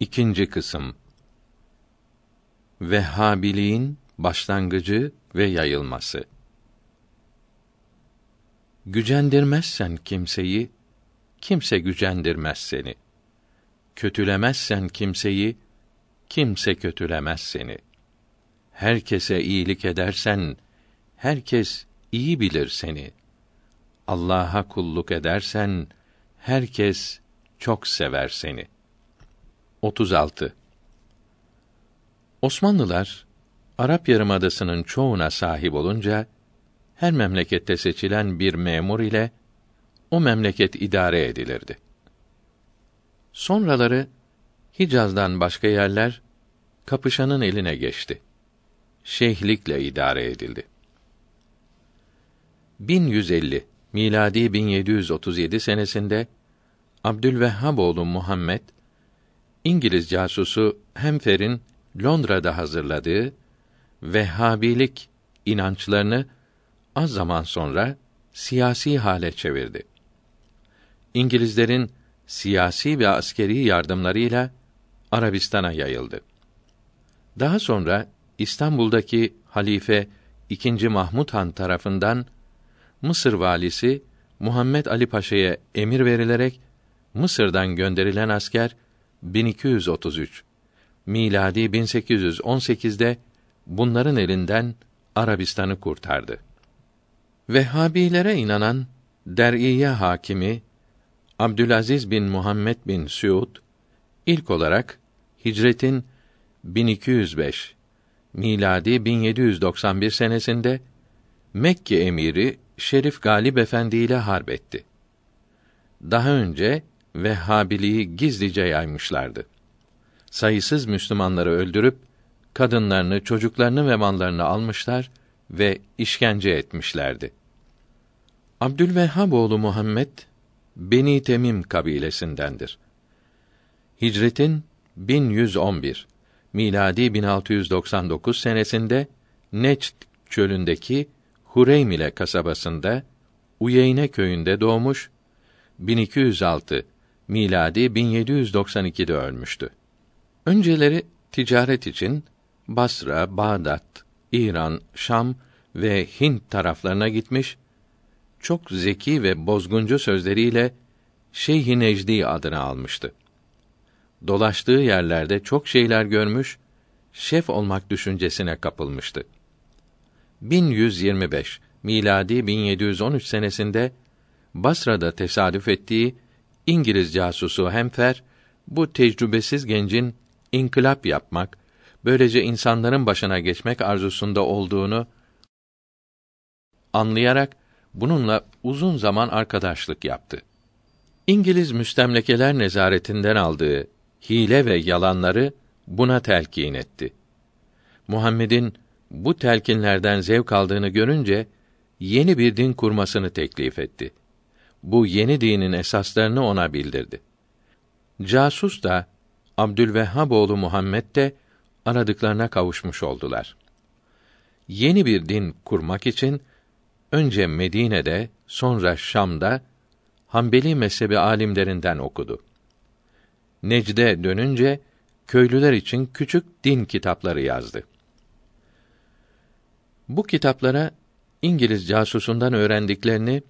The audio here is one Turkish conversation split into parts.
İkinci kısım Vehhabiliğin başlangıcı ve yayılması. Gücendirmezsen kimseyi, kimse gücendirmez seni. Kötülemezsen kimseyi, kimse kötülemez seni. Herkese iyilik edersen, herkes iyi bilir seni. Allah'a kulluk edersen, herkes çok sever seni. 36 Osmanlılar Arap Yarımadası'nın çoğuna sahip olunca her memlekette seçilen bir memur ile o memleket idare edilirdi. Sonraları Hicaz'dan başka yerler kapışanın eline geçti. Şeyhlikle idare edildi. 1150 miladi 1737 senesinde Abdülvehhab oğlu Muhammed İngiliz casusu Hemfer'in Londra'da hazırladığı Vehhabilik inançlarını az zaman sonra siyasi hale çevirdi. İngilizlerin siyasi ve askeri yardımlarıyla Arabistan'a yayıldı. Daha sonra İstanbul'daki halife II. Mahmud Han tarafından Mısır valisi Muhammed Ali Paşa'ya emir verilerek Mısır'dan gönderilen asker 1233 miladi 1818'de bunların elinden Arabistan'ı kurtardı. Vehhabilere inanan Der'iye hakimi Abdülaziz bin Muhammed bin Suud ilk olarak hicretin 1205 miladi 1791 senesinde Mekke emiri Şerif Galip Efendi ile harp etti. Daha önce Vehhabiliği gizlice yaymışlardı. Sayısız Müslümanları öldürüp kadınlarını, çocuklarını ve mallarını almışlar ve işkence etmişlerdi. Abdülvehhab oğlu Muhammed Beni Temim kabilesindendir. Hicretin 1111 miladi 1699 senesinde Neçt çölündeki Hureymile kasabasında Uyeyne köyünde doğmuş 1206 miladi 1792'de ölmüştü. Önceleri ticaret için Basra, Bağdat, İran, Şam ve Hint taraflarına gitmiş, çok zeki ve bozguncu sözleriyle Şeyh-i Necdi adını almıştı. Dolaştığı yerlerde çok şeyler görmüş, şef olmak düşüncesine kapılmıştı. 1125 miladi 1713 senesinde Basra'da tesadüf ettiği İngiliz casusu Hemfer bu tecrübesiz gencin inkılap yapmak, böylece insanların başına geçmek arzusunda olduğunu anlayarak bununla uzun zaman arkadaşlık yaptı. İngiliz müstemlekeler nezaretinden aldığı hile ve yalanları buna telkin etti. Muhammed'in bu telkinlerden zevk aldığını görünce yeni bir din kurmasını teklif etti. Bu yeni dinin esaslarını ona bildirdi. Casus da Abdülvehhab oğlu Muhammed de aradıklarına kavuşmuş oldular. Yeni bir din kurmak için önce Medine'de, sonra Şam'da Hanbeli mezhebi alimlerinden okudu. Necde dönünce köylüler için küçük din kitapları yazdı. Bu kitaplara İngiliz casusundan öğrendiklerini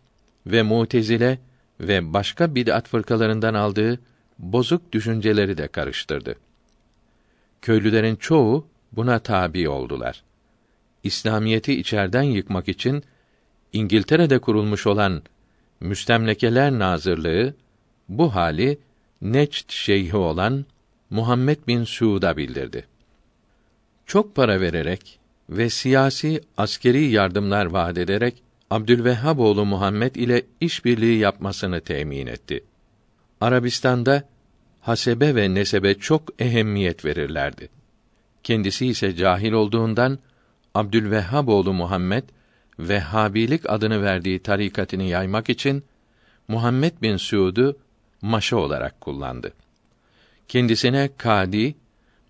ve Mutezile ve başka bid'at fırkalarından aldığı bozuk düşünceleri de karıştırdı. Köylülerin çoğu buna tabi oldular. İslamiyeti içerden yıkmak için İngiltere'de kurulmuş olan Müstemlekeler Nazırlığı bu hali Neçt şeyhi olan Muhammed bin Suud'a bildirdi. Çok para vererek ve siyasi askeri yardımlar vaat ederek Abdülvehhab oğlu Muhammed ile işbirliği yapmasını temin etti. Arabistan'da hasebe ve nesebe çok ehemmiyet verirlerdi. Kendisi ise cahil olduğundan Abdülvehhab oğlu Muhammed Vehhabilik adını verdiği tarikatını yaymak için Muhammed bin Suud'u maşa olarak kullandı. Kendisine kadi,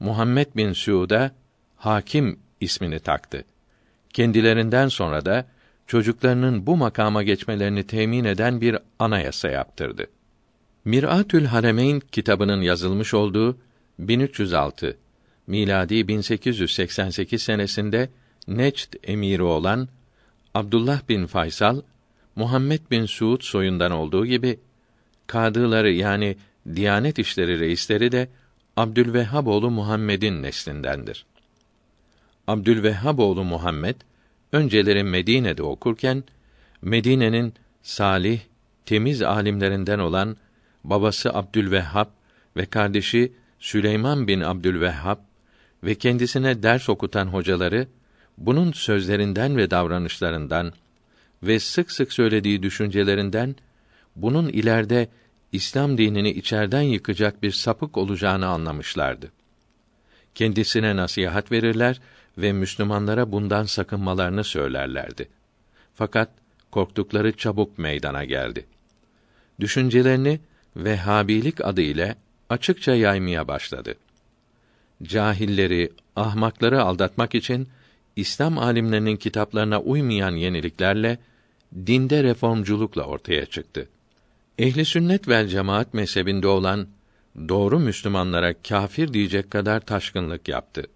Muhammed bin Suud'a hakim ismini taktı. Kendilerinden sonra da çocuklarının bu makama geçmelerini temin eden bir anayasa yaptırdı. Miratül Haremeyn kitabının yazılmış olduğu 1306 miladi 1888 senesinde Necd emiri olan Abdullah bin Faysal Muhammed bin Suud soyundan olduğu gibi kadıları yani Diyanet İşleri reisleri de Abdülvehhab oğlu Muhammed'in neslindendir. Abdülvehhab oğlu Muhammed önceleri Medine'de okurken Medine'nin salih, temiz alimlerinden olan babası Abdülvehhab ve kardeşi Süleyman bin Abdülvehhab ve kendisine ders okutan hocaları bunun sözlerinden ve davranışlarından ve sık sık söylediği düşüncelerinden bunun ileride İslam dinini içerden yıkacak bir sapık olacağını anlamışlardı. Kendisine nasihat verirler ve Müslümanlara bundan sakınmalarını söylerlerdi. Fakat korktukları çabuk meydana geldi. Düşüncelerini Vehhabilik adı ile açıkça yaymaya başladı. Cahilleri, ahmakları aldatmak için İslam alimlerinin kitaplarına uymayan yeniliklerle dinde reformculukla ortaya çıktı. Ehli sünnet vel cemaat mezhebinde olan doğru Müslümanlara kâfir diyecek kadar taşkınlık yaptı.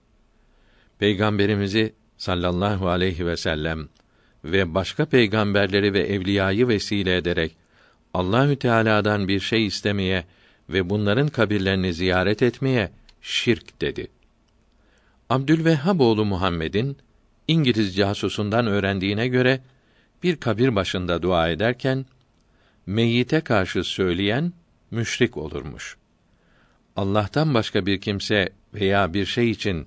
Peygamberimizi sallallahu aleyhi ve sellem ve başka peygamberleri ve evliyayı vesile ederek Allahü Teala'dan bir şey istemeye ve bunların kabirlerini ziyaret etmeye şirk dedi. Abdülvehhab oğlu Muhammed'in İngiliz casusundan öğrendiğine göre bir kabir başında dua ederken meyyite karşı söyleyen müşrik olurmuş. Allah'tan başka bir kimse veya bir şey için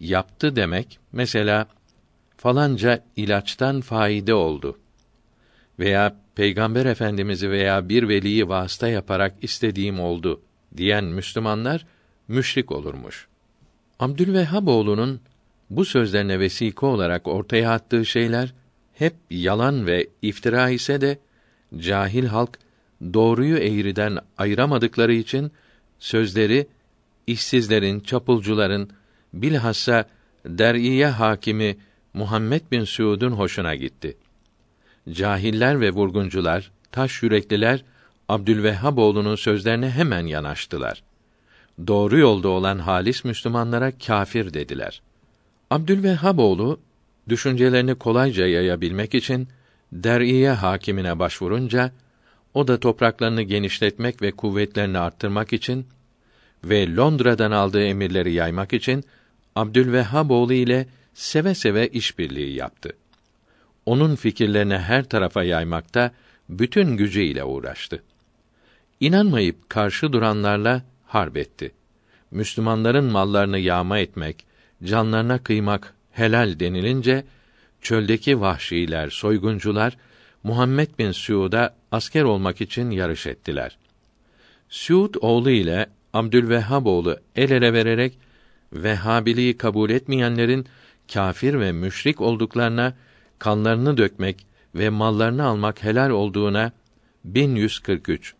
yaptı demek mesela falanca ilaçtan faide oldu veya Peygamber Efendimizi veya bir veliyi vasıta yaparak istediğim oldu diyen Müslümanlar müşrik olurmuş. Abdülvehhab oğlunun bu sözlerine vesika olarak ortaya attığı şeyler hep yalan ve iftira ise de cahil halk doğruyu eğriden ayıramadıkları için sözleri işsizlerin, çapulcuların bilhassa der'iye hakimi Muhammed bin Suud'un hoşuna gitti. Cahiller ve vurguncular, taş yürekliler Abdülvehhab oğlunun sözlerine hemen yanaştılar. Doğru yolda olan halis Müslümanlara kâfir dediler. Abdülvehhab oğlu düşüncelerini kolayca yayabilmek için der'iye hakimine başvurunca o da topraklarını genişletmek ve kuvvetlerini arttırmak için ve Londra'dan aldığı emirleri yaymak için Abdülvehhab oğlu ile seve seve işbirliği yaptı. Onun fikirlerini her tarafa yaymakta bütün gücüyle uğraştı. İnanmayıp karşı duranlarla harp etti. Müslümanların mallarını yağma etmek, canlarına kıymak helal denilince çöldeki vahşiler, soyguncular Muhammed bin Suud'a asker olmak için yarış ettiler. Suud oğlu ile Abdülvehhab oğlu el ele vererek Vehhabiliği kabul etmeyenlerin kâfir ve müşrik olduklarına, kanlarını dökmek ve mallarını almak helal olduğuna 1143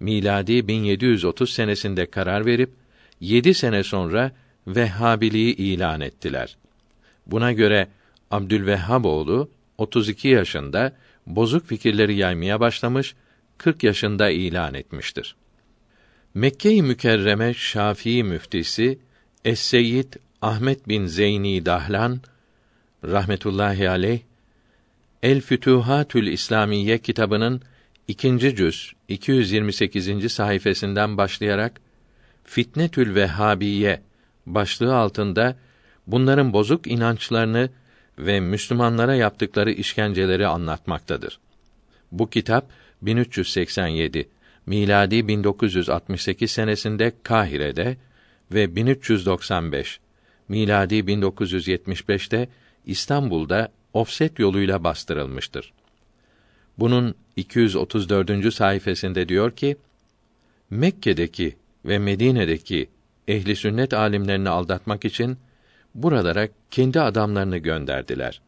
miladi 1730 senesinde karar verip yedi sene sonra Vehhabiliği ilan ettiler. Buna göre Abdülvehhab oğlu 32 yaşında bozuk fikirleri yaymaya başlamış, 40 yaşında ilan etmiştir. Mekke-i Mükerreme Şafii müftisi Es-Seyyid Ahmet bin Zeyni Dahlan rahmetullahi aleyh El Fütuhatül İslamiye kitabının ikinci cüz 228. sayfasından başlayarak Fitnetül Vehhabiye başlığı altında bunların bozuk inançlarını ve Müslümanlara yaptıkları işkenceleri anlatmaktadır. Bu kitap 1387 miladi 1968 senesinde Kahire'de ve 1395 miladi 1975'te İstanbul'da ofset yoluyla bastırılmıştır. Bunun 234. sayfasında diyor ki: Mekke'deki ve Medine'deki ehli sünnet alimlerini aldatmak için buralara kendi adamlarını gönderdiler.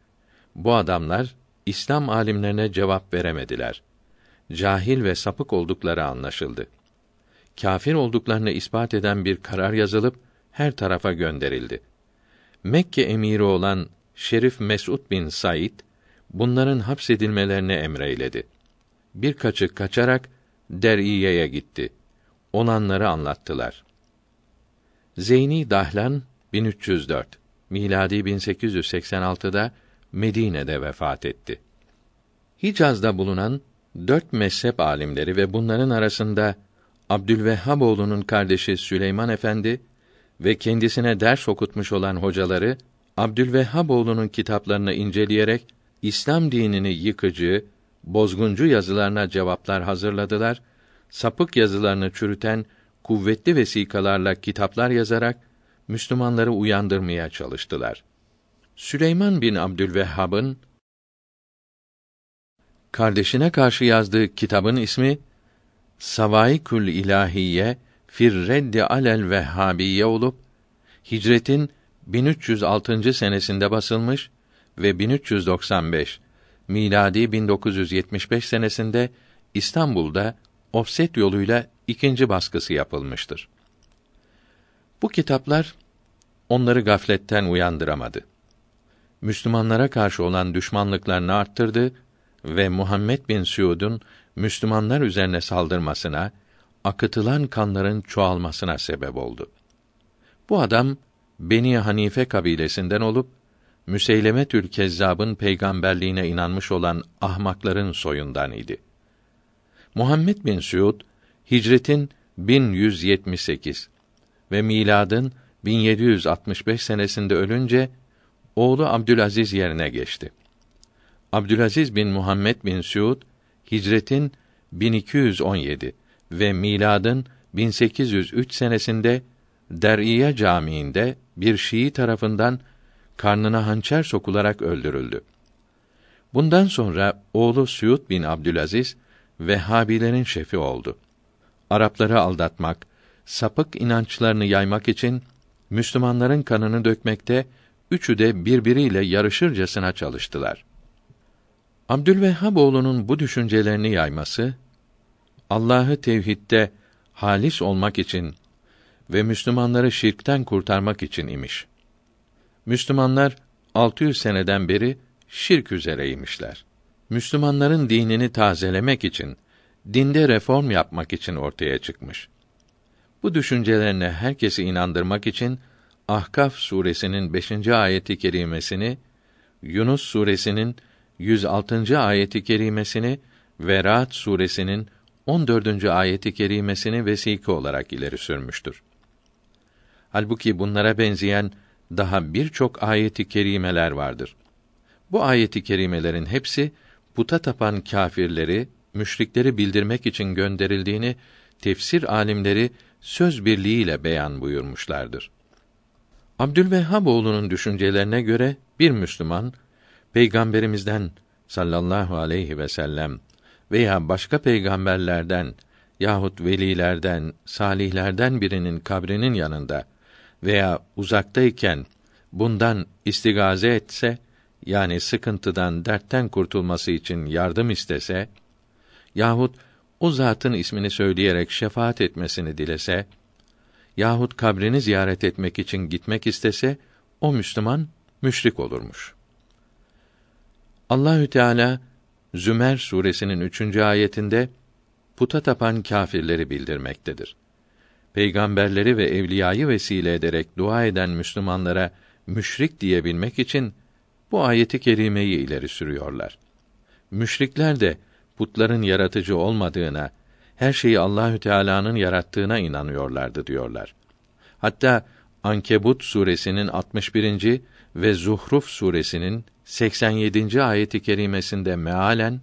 Bu adamlar İslam alimlerine cevap veremediler. Cahil ve sapık oldukları anlaşıldı. Kafir olduklarını ispat eden bir karar yazılıp her tarafa gönderildi. Mekke emiri olan Şerif Mesud bin Said bunların hapsedilmelerini emreyledi. Birkaçı kaçarak Der'iye'ye gitti. olanları anlattılar. Zeyni Dahlan 1304 miladi 1886'da Medine'de vefat etti. Hicaz'da bulunan dört mezhep alimleri ve bunların arasında Abdülvehhaboğlu'nun kardeşi Süleyman Efendi ve kendisine ders okutmuş olan hocaları Abdülvehhaboğlu'nun kitaplarını inceleyerek İslam dinini yıkıcı, bozguncu yazılarına cevaplar hazırladılar. Sapık yazılarını çürüten kuvvetli vesikalarla kitaplar yazarak Müslümanları uyandırmaya çalıştılar. Süleyman bin Abdülvehhab'ın kardeşine karşı yazdığı kitabın ismi Savaikül İlahiye fir reddi alel vehhabiye olup Hicretin 1306. senesinde basılmış ve 1395 miladi 1975 senesinde İstanbul'da ofset yoluyla ikinci baskısı yapılmıştır. Bu kitaplar onları gafletten uyandıramadı. Müslümanlara karşı olan düşmanlıklarını arttırdı ve Muhammed bin Suud'un Müslümanlar üzerine saldırmasına, akıtılan kanların çoğalmasına sebep oldu. Bu adam Beni Hanife kabilesinden olup Müseylemetül Kezzab'ın peygamberliğine inanmış olan ahmakların soyundan idi. Muhammed bin Suud Hicretin 1178 ve miladın 1765 senesinde ölünce oğlu Abdülaziz yerine geçti. Abdülaziz bin Muhammed bin Suud Hicretin 1217 ve miladın 1803 senesinde Der'iye Camii'nde bir Şii tarafından karnına hançer sokularak öldürüldü. Bundan sonra oğlu Suud bin Abdülaziz Vehhabilerin şefi oldu. Arapları aldatmak, sapık inançlarını yaymak için Müslümanların kanını dökmekte üçü de birbiriyle yarışırcasına çalıştılar. Abdülvehhab oğlunun bu düşüncelerini yayması Allah'ı tevhidde halis olmak için ve Müslümanları şirkten kurtarmak için imiş. Müslümanlar 600 seneden beri şirk üzereymişler. Müslümanların dinini tazelemek için, dinde reform yapmak için ortaya çıkmış. Bu düşüncelerine herkesi inandırmak için Ahkaf suresinin 5. ayeti kerimesini, Yunus suresinin 106. ayeti kerimesini ve Ra'd suresinin 14. ayeti kerimesini vesike olarak ileri sürmüştür. Halbuki bunlara benzeyen daha birçok ayeti kerimeler vardır. Bu ayeti kerimelerin hepsi puta tapan kâfirleri, müşrikleri bildirmek için gönderildiğini tefsir alimleri söz birliğiyle beyan buyurmuşlardır. Abdülvehhab oğlunun düşüncelerine göre bir Müslüman peygamberimizden sallallahu aleyhi ve sellem veya başka peygamberlerden yahut velilerden, salihlerden birinin kabrinin yanında veya uzaktayken bundan istigaze etse yani sıkıntıdan, dertten kurtulması için yardım istese yahut o zatın ismini söyleyerek şefaat etmesini dilese yahut kabrini ziyaret etmek için gitmek istese o Müslüman müşrik olurmuş. Allahü Teala Zümer suresinin üçüncü ayetinde puta tapan kâfirleri bildirmektedir. Peygamberleri ve evliyayı vesile ederek dua eden Müslümanlara müşrik diyebilmek için bu ayeti kerimeyi ileri sürüyorlar. Müşrikler de putların yaratıcı olmadığına, her şeyi Allahü Teala'nın yarattığına inanıyorlardı diyorlar. Hatta Ankebut suresinin 61. ve Zuhruf suresinin 87. ayeti kerimesinde mealen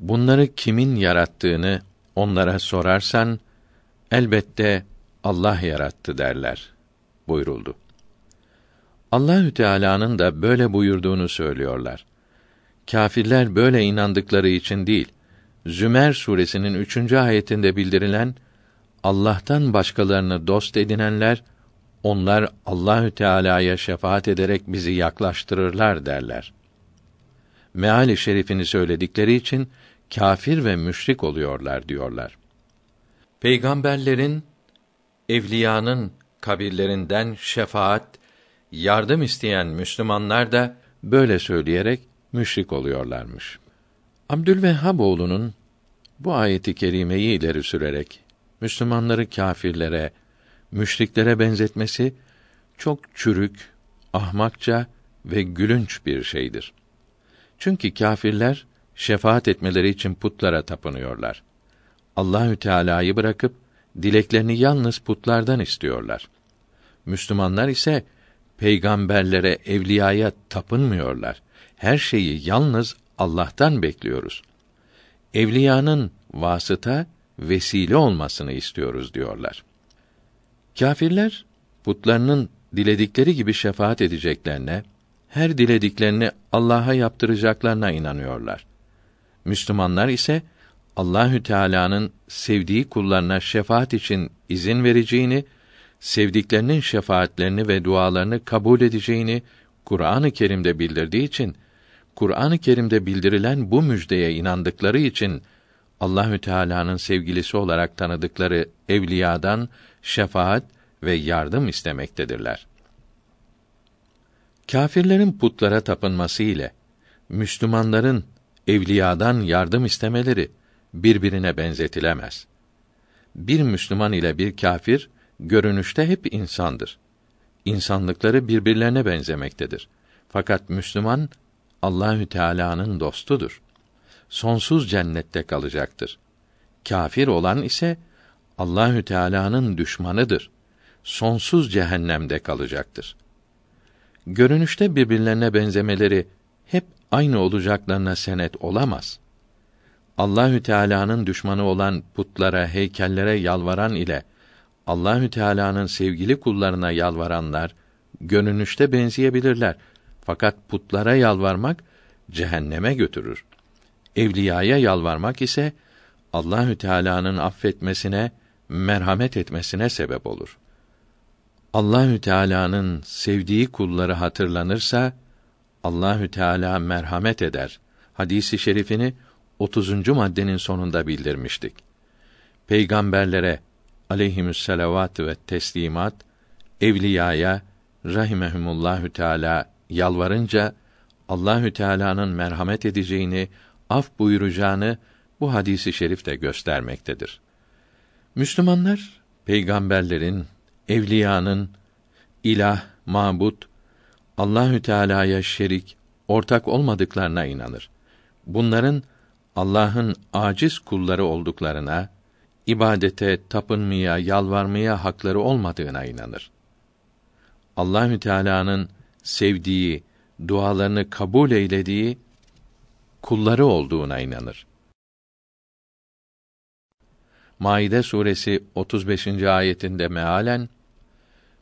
Bunları kimin yarattığını onlara sorarsan elbette Allah yarattı derler buyuruldu. Allahü Teala'nın da böyle buyurduğunu söylüyorlar. Kâfirler böyle inandıkları için değil, Zümer suresinin üçüncü ayetinde bildirilen Allah'tan başkalarını dost edinenler onlar Allahü Teala'ya şefaat ederek bizi yaklaştırırlar derler. Meali şerifini söyledikleri için kâfir ve müşrik oluyorlar diyorlar. Peygamberlerin evliyanın kabirlerinden şefaat, yardım isteyen Müslümanlar da böyle söyleyerek müşrik oluyorlarmış. Abdülvehhab oğlunun Bu ayeti kerimeyi ileri sürerek Müslümanları kâfirlere, müşriklere benzetmesi çok çürük, ahmakça ve gülünç bir şeydir. Çünkü kâfirler şefaat etmeleri için putlara tapınıyorlar. Allahü Teala'yı bırakıp dileklerini yalnız putlardan istiyorlar. Müslümanlar ise peygamberlere, evliyaya tapınmıyorlar. Her şeyi yalnız Allah'tan bekliyoruz. Evliyanın vasıta, vesile olmasını istiyoruz diyorlar. Kâfirler putlarının diledikleri gibi şefaat edeceklerine, her dilediklerini Allah'a yaptıracaklarına inanıyorlar. Müslümanlar ise Allahü Teala'nın sevdiği kullarına şefaat için izin vereceğini, sevdiklerinin şefaatlerini ve dualarını kabul edeceğini Kur'an-ı Kerim'de bildirdiği için Kur'an-ı Kerim'de bildirilen bu müjdeye inandıkları için Allahü Teala'nın sevgilisi olarak tanıdıkları evliyadan şefaat ve yardım istemektedirler. Kâfirlerin putlara tapınması ile Müslümanların evliyadan yardım istemeleri birbirine benzetilemez. Bir Müslüman ile bir kâfir görünüşte hep insandır. İnsanlıkları birbirlerine benzemektedir. Fakat Müslüman Allahü Teala'nın dostudur. Sonsuz cennette kalacaktır. Kafir olan ise Allahü Teala'nın düşmanıdır. Sonsuz cehennemde kalacaktır. Görünüşte birbirlerine benzemeleri hep aynı olacaklarına senet olamaz. Allahü Teala'nın düşmanı olan putlara, heykellere yalvaran ile Allahü Teala'nın sevgili kullarına yalvaranlar görünüşte benzeyebilirler. Fakat putlara yalvarmak cehenneme götürür. Evliyaya yalvarmak ise Allahü Teala'nın affetmesine, merhamet etmesine sebep olur. Allahü Teala'nın sevdiği kulları hatırlanırsa Allahü Teala merhamet eder. Hadisi şerifini 30. maddenin sonunda bildirmiştik. Peygamberlere aleyhimüsselavat ve teslimat evliyaya rahimehumullahü teala yalvarınca Allahü Teala'nın merhamet edeceğini, af buyuracağını bu hadisi şerif de göstermektedir. Müslümanlar peygamberlerin, evliyanın ilah, mabut, Allahü Teala'ya şerik, ortak olmadıklarına inanır. Bunların Allah'ın aciz kulları olduklarına, ibadete, tapınmaya, yalvarmaya hakları olmadığına inanır. Allahü Teala'nın sevdiği, dualarını kabul eylediği kulları olduğuna inanır. Maide suresi 35. ayetinde mealen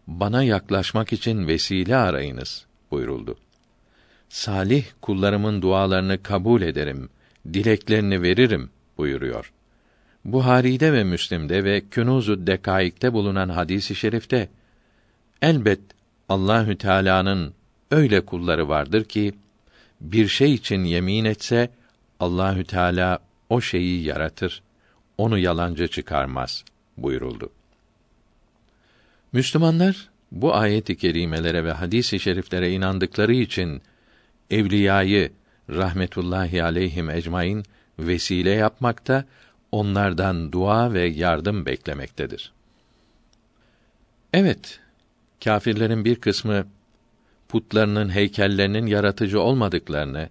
bana yaklaşmak için vesile arayınız buyuruldu. Salih kullarımın dualarını kabul ederim, dileklerini veririm buyuruyor. Buhari'de ve Müslim'de ve Künûz-u Dekaik'te bulunan hadisi i şerifte elbet Allahü Teala'nın öyle kulları vardır ki bir şey için yemin etse Allahü Teala o şeyi yaratır, onu yalancı çıkarmaz buyuruldu. Müslümanlar bu ayet-i kerimelere ve hadis-i şeriflere inandıkları için evliyayı rahmetullahi aleyhim ecmaîn vesile yapmakta, onlardan dua ve yardım beklemektedir. Evet, kâfirlerin bir kısmı putlarının heykellerinin yaratıcı olmadıklarını,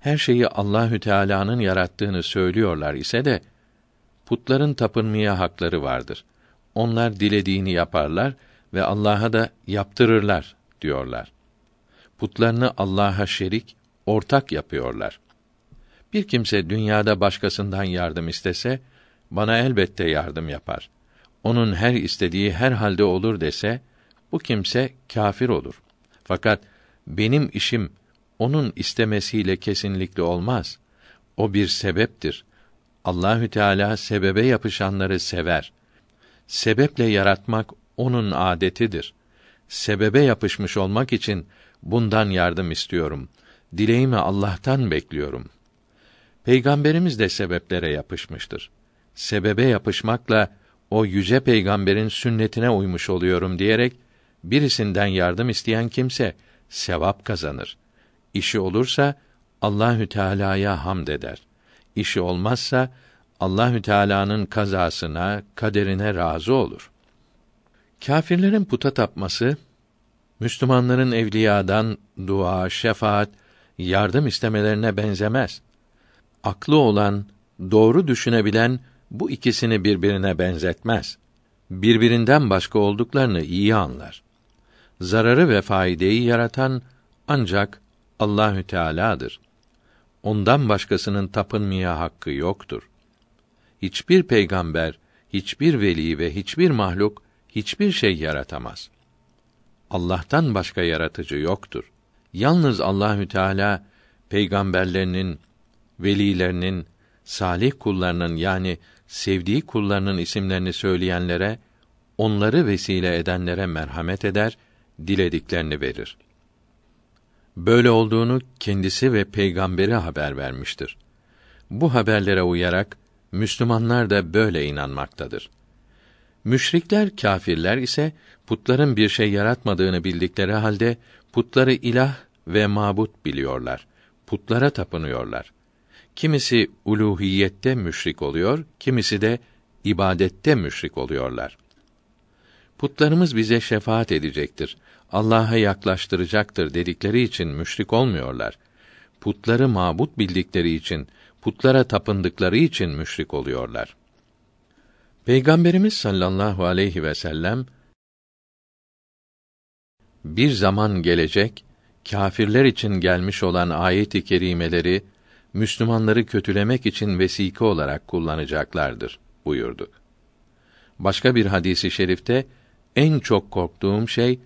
her şeyi Allahü Teala'nın yarattığını söylüyorlar ise de putların tapınmaya hakları vardır. Onlar dilediğini yaparlar ve Allah'a da yaptırırlar diyorlar. Putlarını Allah'a şerik, ortak yapıyorlar. Bir kimse dünyada başkasından yardım istese, bana elbette yardım yapar. Onun her istediği her halde olur dese, bu kimse kâfir olur. Fakat benim işim onun istemesiyle kesinlikle olmaz. O bir sebeptir. Allahü Teala sebebe yapışanları sever. Sebeple yaratmak onun adetidir. Sebebe yapışmış olmak için bundan yardım istiyorum. Dileğimi Allah'tan bekliyorum. Peygamberimiz de sebeplere yapışmıştır. Sebebe yapışmakla o yüce peygamberin sünnetine uymuş oluyorum diyerek birisinden yardım isteyen kimse sevap kazanır. İşi olursa Allahü Teala'ya hamd eder. İşi olmazsa Allahü Teala'nın kazasına, kaderine razı olur. Kâfirlerin puta tapması Müslümanların evliyadan dua, şefaat, yardım istemelerine benzemez. Aklı olan, doğru düşünebilen bu ikisini birbirine benzetmez. Birbirinden başka olduklarını iyi anlar. Zararı ve faydeyi yaratan ancak Allahü Teala'dır. Ondan başkasının tapınmaya hakkı yoktur. Hiçbir peygamber, hiçbir veli ve hiçbir mahluk hiçbir şey yaratamaz. Allah'tan başka yaratıcı yoktur. Yalnız Allahü Teala peygamberlerinin, velilerinin, salih kullarının yani sevdiği kullarının isimlerini söyleyenlere, onları vesile edenlere merhamet eder, dilediklerini verir. Böyle olduğunu kendisi ve peygamberi haber vermiştir. Bu haberlere uyarak Müslümanlar da böyle inanmaktadır. Müşrikler, kâfirler ise putların bir şey yaratmadığını bildikleri halde putları ilah ve mabut biliyorlar. Putlara tapınıyorlar. Kimisi uluhiyette müşrik oluyor, kimisi de ibadette müşrik oluyorlar. Putlarımız bize şefaat edecektir. Allah'a yaklaştıracaktır dedikleri için müşrik olmuyorlar. Putları mabut bildikleri için, putlara tapındıkları için müşrik oluyorlar. Peygamberimiz sallallahu aleyhi ve sellem bir zaman gelecek kâfirler için gelmiş olan ayet-i kerimeleri Müslümanları kötülemek için vesike olarak kullanacaklardır buyurdu. Başka bir hadisi şerifte en çok korktuğum şey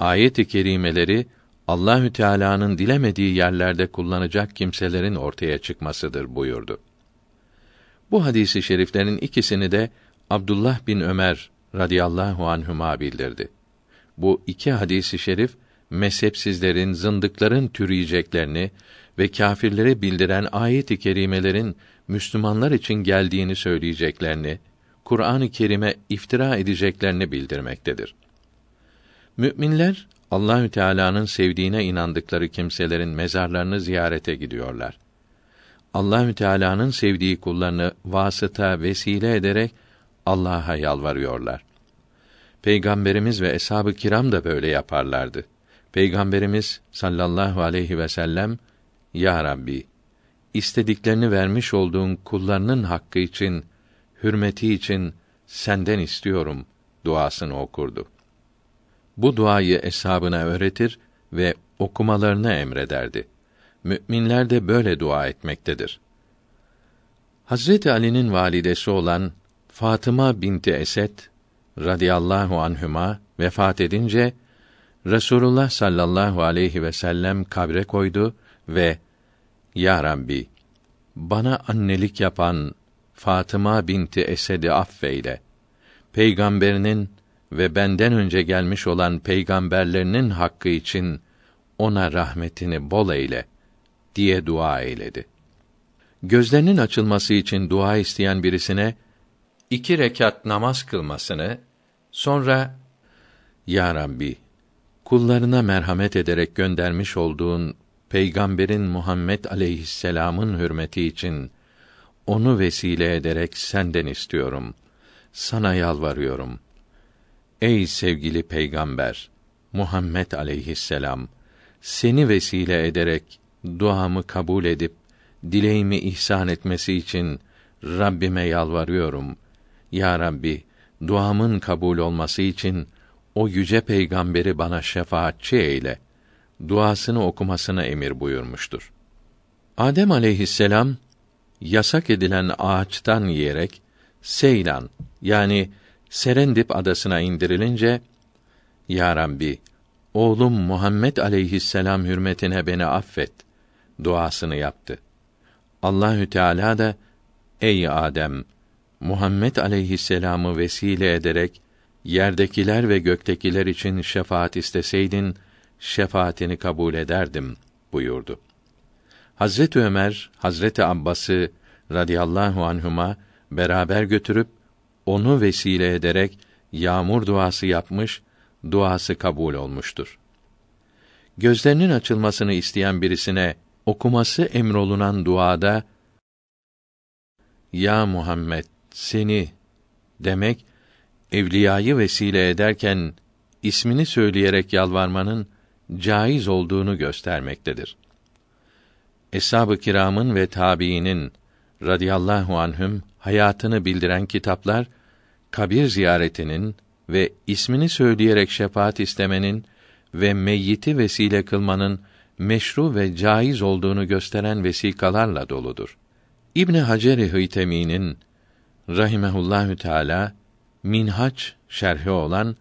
ayet-i kerimeleri Allahü Teala'nın dilemediği yerlerde kullanacak kimselerin ortaya çıkmasıdır buyurdu. Bu hadisi şeriflerin ikisini de Abdullah bin Ömer radıyallahu anhuma bildirdi. Bu iki hadisi şerif mezhepsizlerin, zındıkların türüyeceklerini ve kâfirlere bildiren ayet-i kerimelerin Müslümanlar için geldiğini söyleyeceklerini, Kur'an-ı Kerim'e iftira edeceklerini bildirmektedir. Müminler Allahü Teala'nın sevdiğine inandıkları kimselerin mezarlarını ziyarete gidiyorlar. Allahü Teala'nın sevdiği kullarını vasıta, vesile ederek Allah'a yalvarıyorlar. Peygamberimiz ve eshab-ı kiram da böyle yaparlardı. Peygamberimiz sallallahu aleyhi ve sellem Ya Rabbi istediklerini vermiş olduğun kullarının hakkı için, hürmeti için senden istiyorum duasını okurdu. Bu duayı eshabına öğretir ve okumalarını emrederdi. Müminler de böyle dua etmektedir. Hazreti Ali'nin validesi olan Fatıma binti Esed radıyallahu anhüma vefat edince Resulullah sallallahu aleyhi ve sellem kabre koydu ve Ya Rabbi bana annelik yapan Fatıma binti Esed'i affeyle. Peygamberinin ve benden önce gelmiş olan peygamberlerinin hakkı için ona rahmetini bol eyle diye dua eyledi. Gözlerinin açılması için dua isteyen birisine iki rekat namaz kılmasını, sonra Ya Rabbi, kullarına merhamet ederek göndermiş olduğun Peygamberin Muhammed aleyhisselam'ın hürmeti için onu vesile ederek senden istiyorum. Sana yalvarıyorum. Ey sevgili peygamber Muhammed aleyhisselam, seni vesile ederek duamı kabul edip dileğimi ihsan etmesi için Rabbime yalvarıyorum.'' Ya Rabbi, duamın kabul olması için o yüce peygamberi bana şefaatçi eyle. Duasını okumasına emir buyurmuştur. Adem aleyhisselam yasak edilen ağaçtan yiyerek Seylan yani Serendip adasına indirilince Ya Rabbi, oğlum Muhammed aleyhisselam hürmetine beni affet duasını yaptı. Allahü Teala da ey Adem Muhammed aleyhisselamı vesile ederek yerdekiler ve göktekiler için şefaat isteseydin şefaatini kabul ederdim buyurdu. Hazret Ömer, Hazreti Abbas'ı radıyallahu anhuma beraber götürüp onu vesile ederek yağmur duası yapmış, duası kabul olmuştur. Gözlerinin açılmasını isteyen birisine okuması emrolunan duada ya Muhammed seni demek evliyayı vesile ederken ismini söyleyerek yalvarmanın caiz olduğunu göstermektedir. Eshab-ı kiramın ve tabiinin radıyallahu anhüm hayatını bildiren kitaplar kabir ziyaretinin ve ismini söyleyerek şefaat istemenin ve meyyiti vesile kılmanın meşru ve caiz olduğunu gösteren vesikalarla doludur. İbn Hacer-i Hıytemi'nin rahimehullahü teala Minhaç şerhi olan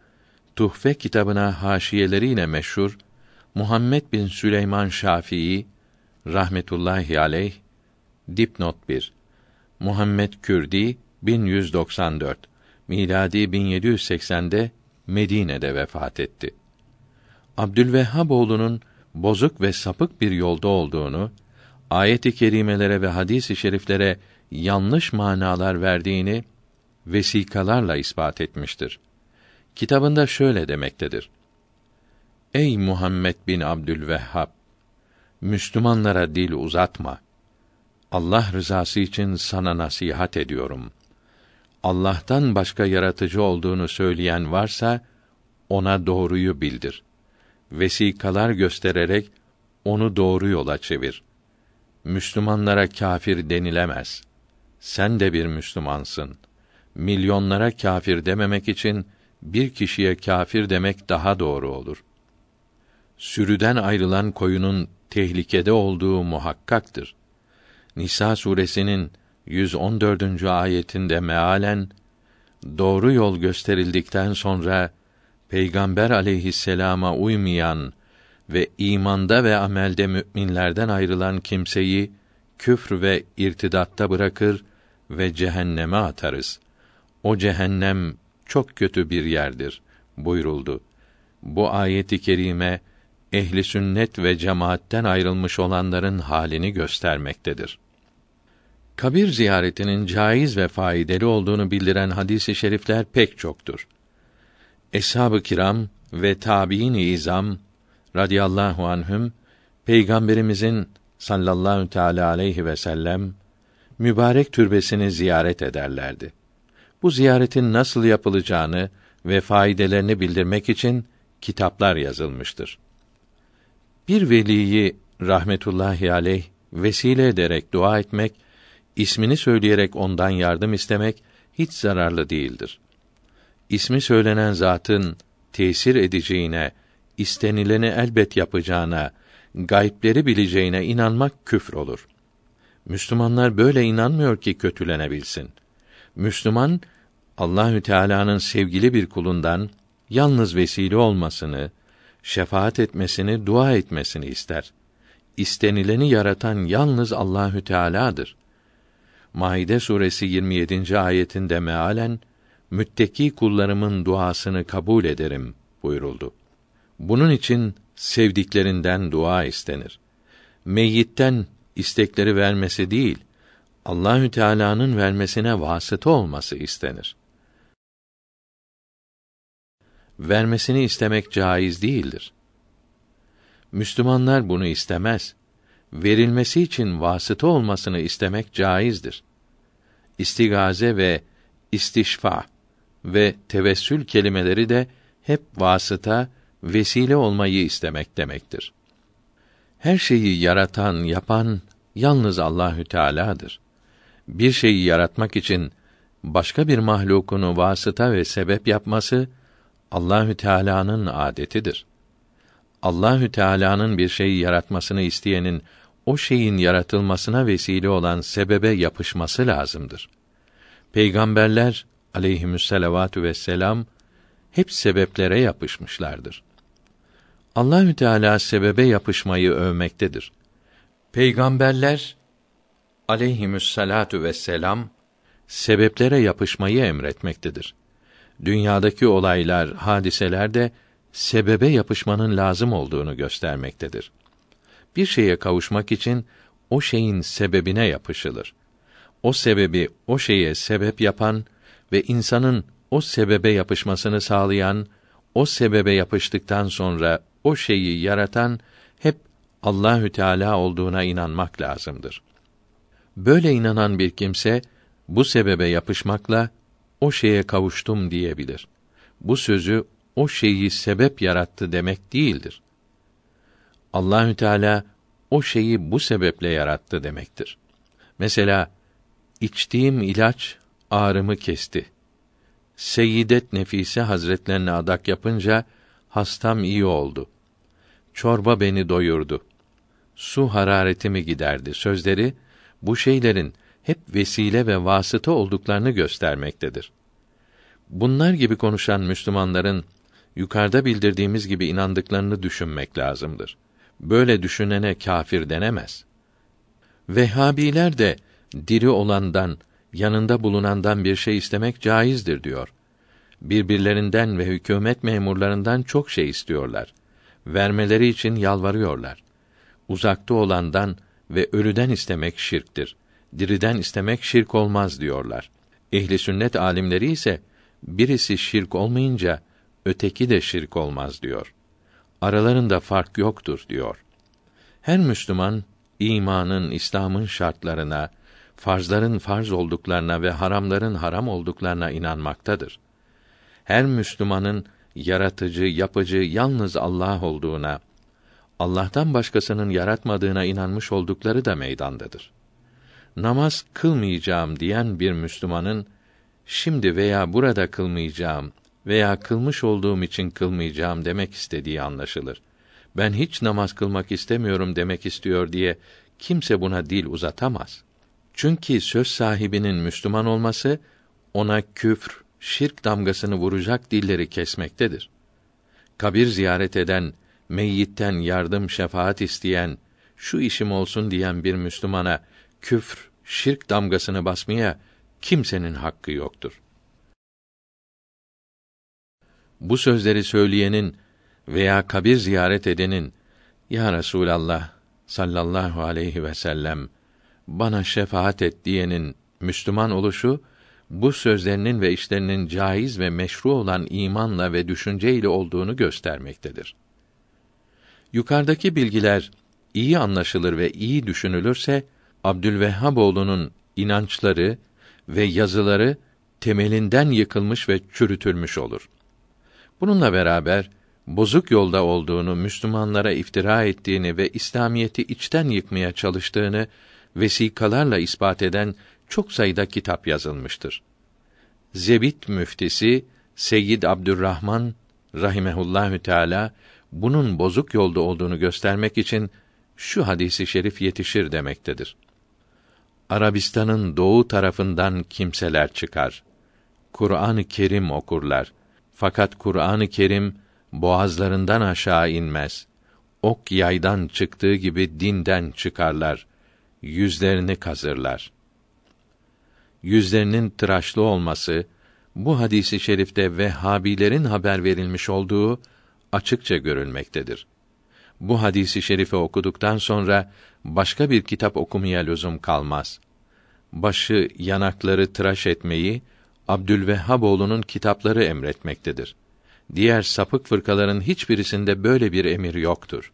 Tuhfe kitabına haşiyeleriyle meşhur Muhammed bin Süleyman Şafii rahmetullahi aleyh dipnot 1 Muhammed Kürdi 1194 miladi 1780'de Medine'de vefat etti. Abdülvehhab oğlunun bozuk ve sapık bir yolda olduğunu, ayet-i kerimelere ve hadis-i şeriflere yanlış manalar verdiğini vesikalarla ispat etmiştir. Kitabında şöyle demektedir. Ey Muhammed bin Abdülvehhab! Müslümanlara dil uzatma. Allah rızası için sana nasihat ediyorum. Allah'tan başka yaratıcı olduğunu söyleyen varsa ona doğruyu bildir. Vesikalar göstererek onu doğru yola çevir. Müslümanlara kâfir denilemez. Sen de bir Müslümansın. Milyonlara kâfir dememek için bir kişiye kâfir demek daha doğru olur. Sürüden ayrılan koyunun tehlikede olduğu muhakkaktır. Nisa suresinin 114. ayetinde mealen doğru yol gösterildikten sonra Peygamber aleyhisselama uymayan ve imanda ve amelde müminlerden ayrılan kimseyi küfr ve irtidatta bırakır ve cehenneme atarız. O cehennem çok kötü bir yerdir buyuruldu. Bu ayeti kerime ehli sünnet ve cemaatten ayrılmış olanların halini göstermektedir. Kabir ziyaretinin caiz ve faydalı olduğunu bildiren hadis-i şerifler pek çoktur. Eshab-ı kiram ve tabiin izam radıyallahu anhüm peygamberimizin sallallahu teala aleyhi ve sellem mübarek türbesini ziyaret ederlerdi. Bu ziyaretin nasıl yapılacağını ve faydelerini bildirmek için kitaplar yazılmıştır. Bir veliyi rahmetullahi aleyh vesile ederek dua etmek, ismini söyleyerek ondan yardım istemek hiç zararlı değildir. İsmi söylenen zatın tesir edeceğine, istenileni elbet yapacağına, gayipleri bileceğine inanmak küfür olur. Müslümanlar böyle inanmıyor ki kötülenebilsin. Müslüman Allahü Teala'nın sevgili bir kulundan yalnız vesile olmasını, şefaat etmesini, dua etmesini ister. İstenileni yaratan yalnız Allahü Teala'dır. Maide suresi 27. ayetinde mealen mütteki kullarımın duasını kabul ederim buyuruldu. Bunun için sevdiklerinden dua istenir. Meyyitten istekleri vermesi değil, Allahü Teala'nın vermesine vasıta olması istenir. Vermesini istemek caiz değildir. Müslümanlar bunu istemez. Verilmesi için vasıta olmasını istemek caizdir. İstigaze ve istişfa ve tevessül kelimeleri de hep vasıta, vesile olmayı istemek demektir. Her şeyi yaratan, yapan yalnız Allahü Teala'dır. Bir şeyi yaratmak için başka bir mahlukunu vasıta ve sebep yapması Allahü Teala'nın adetidir. Allahü Teala'nın bir şeyi yaratmasını isteyenin o şeyin yaratılmasına vesile olan sebebe yapışması lazımdır. Peygamberler aleyhimüsselavatü vesselam hep sebeplere yapışmışlardır. Allahü Teala sebebe yapışmayı övmektedir. Peygamberler aleyhimüsselatu vesselam sebeplere yapışmayı emretmektedir. Dünyadaki olaylar, hadiseler de sebebe yapışmanın lazım olduğunu göstermektedir. Bir şeye kavuşmak için o şeyin sebebine yapışılır. O sebebi o şeye sebep yapan ve insanın o sebebe yapışmasını sağlayan, o sebebe yapıştıktan sonra o şeyi yaratan hep Allahü Teala olduğuna inanmak lazımdır. Böyle inanan bir kimse bu sebebe yapışmakla o şeye kavuştum diyebilir. Bu sözü o şeyi sebep yarattı demek değildir. Allahü Teala o şeyi bu sebeple yarattı demektir. Mesela içtiğim ilaç ağrımı kesti. Seyyidet Nefise Hazretlerine adak yapınca hastam iyi oldu. Çorba beni doyurdu. Su hararetimi giderdi. Sözleri bu şeylerin hep vesile ve vasıta olduklarını göstermektedir. Bunlar gibi konuşan Müslümanların yukarıda bildirdiğimiz gibi inandıklarını düşünmek lazımdır. Böyle düşünene kâfir denemez. Vehhabiler de diri olandan, yanında bulunandan bir şey istemek caizdir diyor. Birbirlerinden ve hükümet memurlarından çok şey istiyorlar. Vermeleri için yalvarıyorlar. Uzakta olandan ve ölüden istemek şirktir. Diriden istemek şirk olmaz diyorlar. Ehli sünnet alimleri ise birisi şirk olmayınca öteki de şirk olmaz diyor. Aralarında fark yoktur diyor. Her Müslüman imanın, İslam'ın şartlarına, farzların farz olduklarına ve haramların haram olduklarına inanmaktadır. Her Müslümanın yaratıcı, yapıcı yalnız Allah olduğuna, Allah'tan başkasının yaratmadığına inanmış oldukları da meydandadır. Namaz kılmayacağım diyen bir Müslümanın şimdi veya burada kılmayacağım veya kılmış olduğum için kılmayacağım demek istediği anlaşılır. Ben hiç namaz kılmak istemiyorum demek istiyor diye kimse buna dil uzatamaz. Çünkü söz sahibinin Müslüman olması ona küfr, şirk damgasını vuracak dilleri kesmektedir. Kabir ziyaret eden, meyyitten yardım, şefaat isteyen, şu işim olsun diyen bir Müslümana küfr, şirk damgasını basmaya kimsenin hakkı yoktur. Bu sözleri söyleyenin veya kabir ziyaret edenin ya Resulallah sallallahu aleyhi ve sellem bana şefaat et diyenin Müslüman oluşu bu sözlerinin ve işlerinin caiz ve meşru olan imanla ve düşünceyle olduğunu göstermektedir. Yukarıdaki bilgiler iyi anlaşılır ve iyi düşünülürse Abdülvehhaboğlu'nun inançları ve yazıları temelinden yıkılmış ve çürütülmüş olur. Bununla beraber bozuk yolda olduğunu, Müslümanlara iftira ettiğini ve İslamiyeti içten yıkmaya çalıştığını vesikalarla ispat eden çok sayıda kitap yazılmıştır. Zebit müftisi Seyyid Abdurrahman rahimehullahü teala bunun bozuk yolda olduğunu göstermek için şu hadisi şerif yetişir demektedir. Arabistan'ın doğu tarafından kimseler çıkar. Kur'an-ı Kerim okurlar. Fakat Kur'an-ı Kerim boğazlarından aşağı inmez. Ok yaydan çıktığı gibi dinden çıkarlar. Yüzlerini kazırlar. Yüzlerinin tıraşlı olması bu hadisi şerifte Vehhabilerin haber verilmiş olduğu açıkça görülmektedir. Bu hadisi şerifi okuduktan sonra başka bir kitap okumaya lüzum kalmaz. Başı, yanakları tıraş etmeyi Abdülvehhaboğlu'nun kitapları emretmektedir. Diğer sapık fırkaların hiçbirisinde böyle bir emir yoktur.